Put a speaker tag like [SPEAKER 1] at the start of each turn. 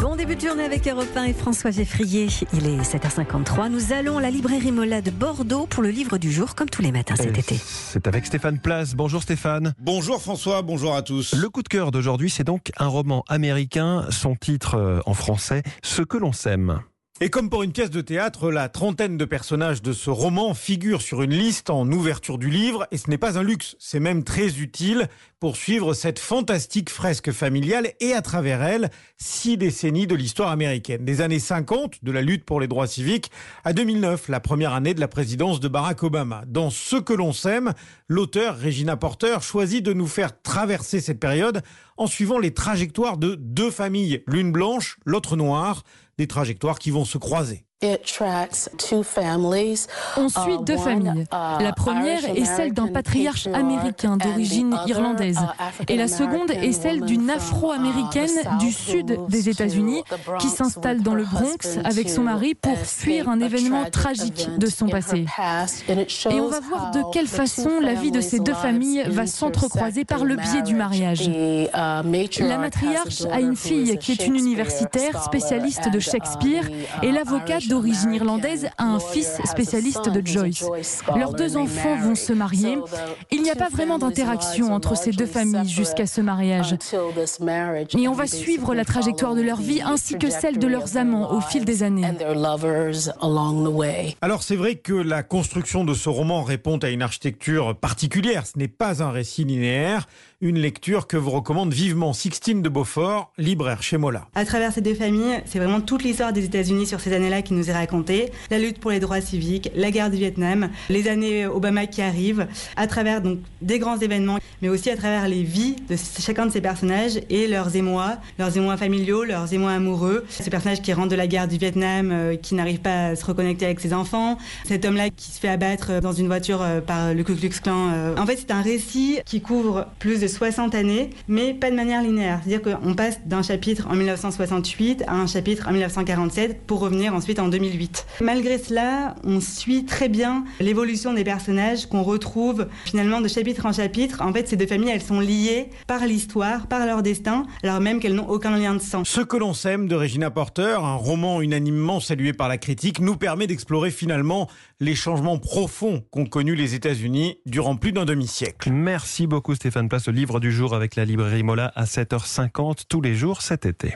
[SPEAKER 1] Bon début de journée avec Europe 1 et François Geffrier. Il est 7h53. Nous allons à la librairie Mola de Bordeaux pour le livre du jour, comme tous les matins cet
[SPEAKER 2] Et
[SPEAKER 1] été.
[SPEAKER 2] C'est avec Stéphane Place. Bonjour Stéphane.
[SPEAKER 3] Bonjour François, bonjour à tous.
[SPEAKER 2] Le coup de cœur d'aujourd'hui, c'est donc un roman américain, son titre euh, en français, Ce que l'on sème.
[SPEAKER 3] Et comme pour une pièce de théâtre, la trentaine de personnages de ce roman figurent sur une liste en ouverture du livre, et ce n'est pas un luxe, c'est même très utile pour suivre cette fantastique fresque familiale et à travers elle, six décennies de l'histoire américaine. Des années 50, de la lutte pour les droits civiques, à 2009, la première année de la présidence de Barack Obama. Dans Ce que l'on sème, l'auteur Regina Porter choisit de nous faire traverser cette période en suivant les trajectoires de deux familles, l'une blanche, l'autre noire, des trajectoires qui vont se croiser.
[SPEAKER 4] On suit deux familles. La première est celle d'un patriarche américain d'origine irlandaise. Et la seconde est celle d'une afro-américaine du sud des États-Unis qui s'installe dans le Bronx avec son mari pour fuir un événement tragique de son passé. Et on va voir de quelle façon la vie de ces deux familles va s'entrecroiser par le biais du mariage. La matriarche a une fille qui est une universitaire spécialiste de Shakespeare et l'avocate d'origine irlandaise a un fils spécialiste de Joyce. Leurs deux enfants vont se marier. Il n'y a pas vraiment d'interaction entre ces deux familles jusqu'à ce mariage. Et on va suivre la trajectoire de leur vie ainsi que celle de leurs amants au fil des années.
[SPEAKER 3] Alors c'est vrai que la construction de ce roman répond à une architecture particulière. Ce n'est pas un récit linéaire, une lecture que vous recommande vivement Sixtine de Beaufort, libraire chez Mola.
[SPEAKER 5] À travers ces deux familles, c'est vraiment toute l'histoire des États-Unis sur ces années-là qui nous est racontée. La lutte pour les droits civiques, la guerre du Vietnam, les années Obama qui arrivent, à travers donc des grands événements, mais aussi à travers les vies de chacun de ces personnages et leurs émois, leurs émois familiaux, leurs émois amoureux. Ces personnages qui rentrent de la guerre du Vietnam, euh, qui n'arrivent pas à se reconnecter avec ses enfants. Cet homme-là qui se fait abattre dans une voiture euh, par le Ku Klux Klan. euh. En fait, c'est un récit qui couvre plus de 60 années, mais pas de manière linéaire. C'est-à-dire qu'on passe d'un chapitre en 1968 à un chapitre en 1947 pour revenir ensuite en 2008. Malgré cela, on suit très bien l'évolution des personnages qu'on retrouve finalement de chapitre en chapitre. En fait, ces deux familles, elles sont liées par l'histoire, par leur destin, alors même qu'elles n'ont aucun lien de sang.
[SPEAKER 3] Ce que l'on sème de Regina Porter, un roman unanimement salué par la critique, nous permet d'explorer finalement les changements profonds qu'ont connus les États-Unis durant plus d'un demi-siècle.
[SPEAKER 2] Merci beaucoup Stéphane Place, le livre du jour avec la librairie Mola à 7h50 tous les jours cet été.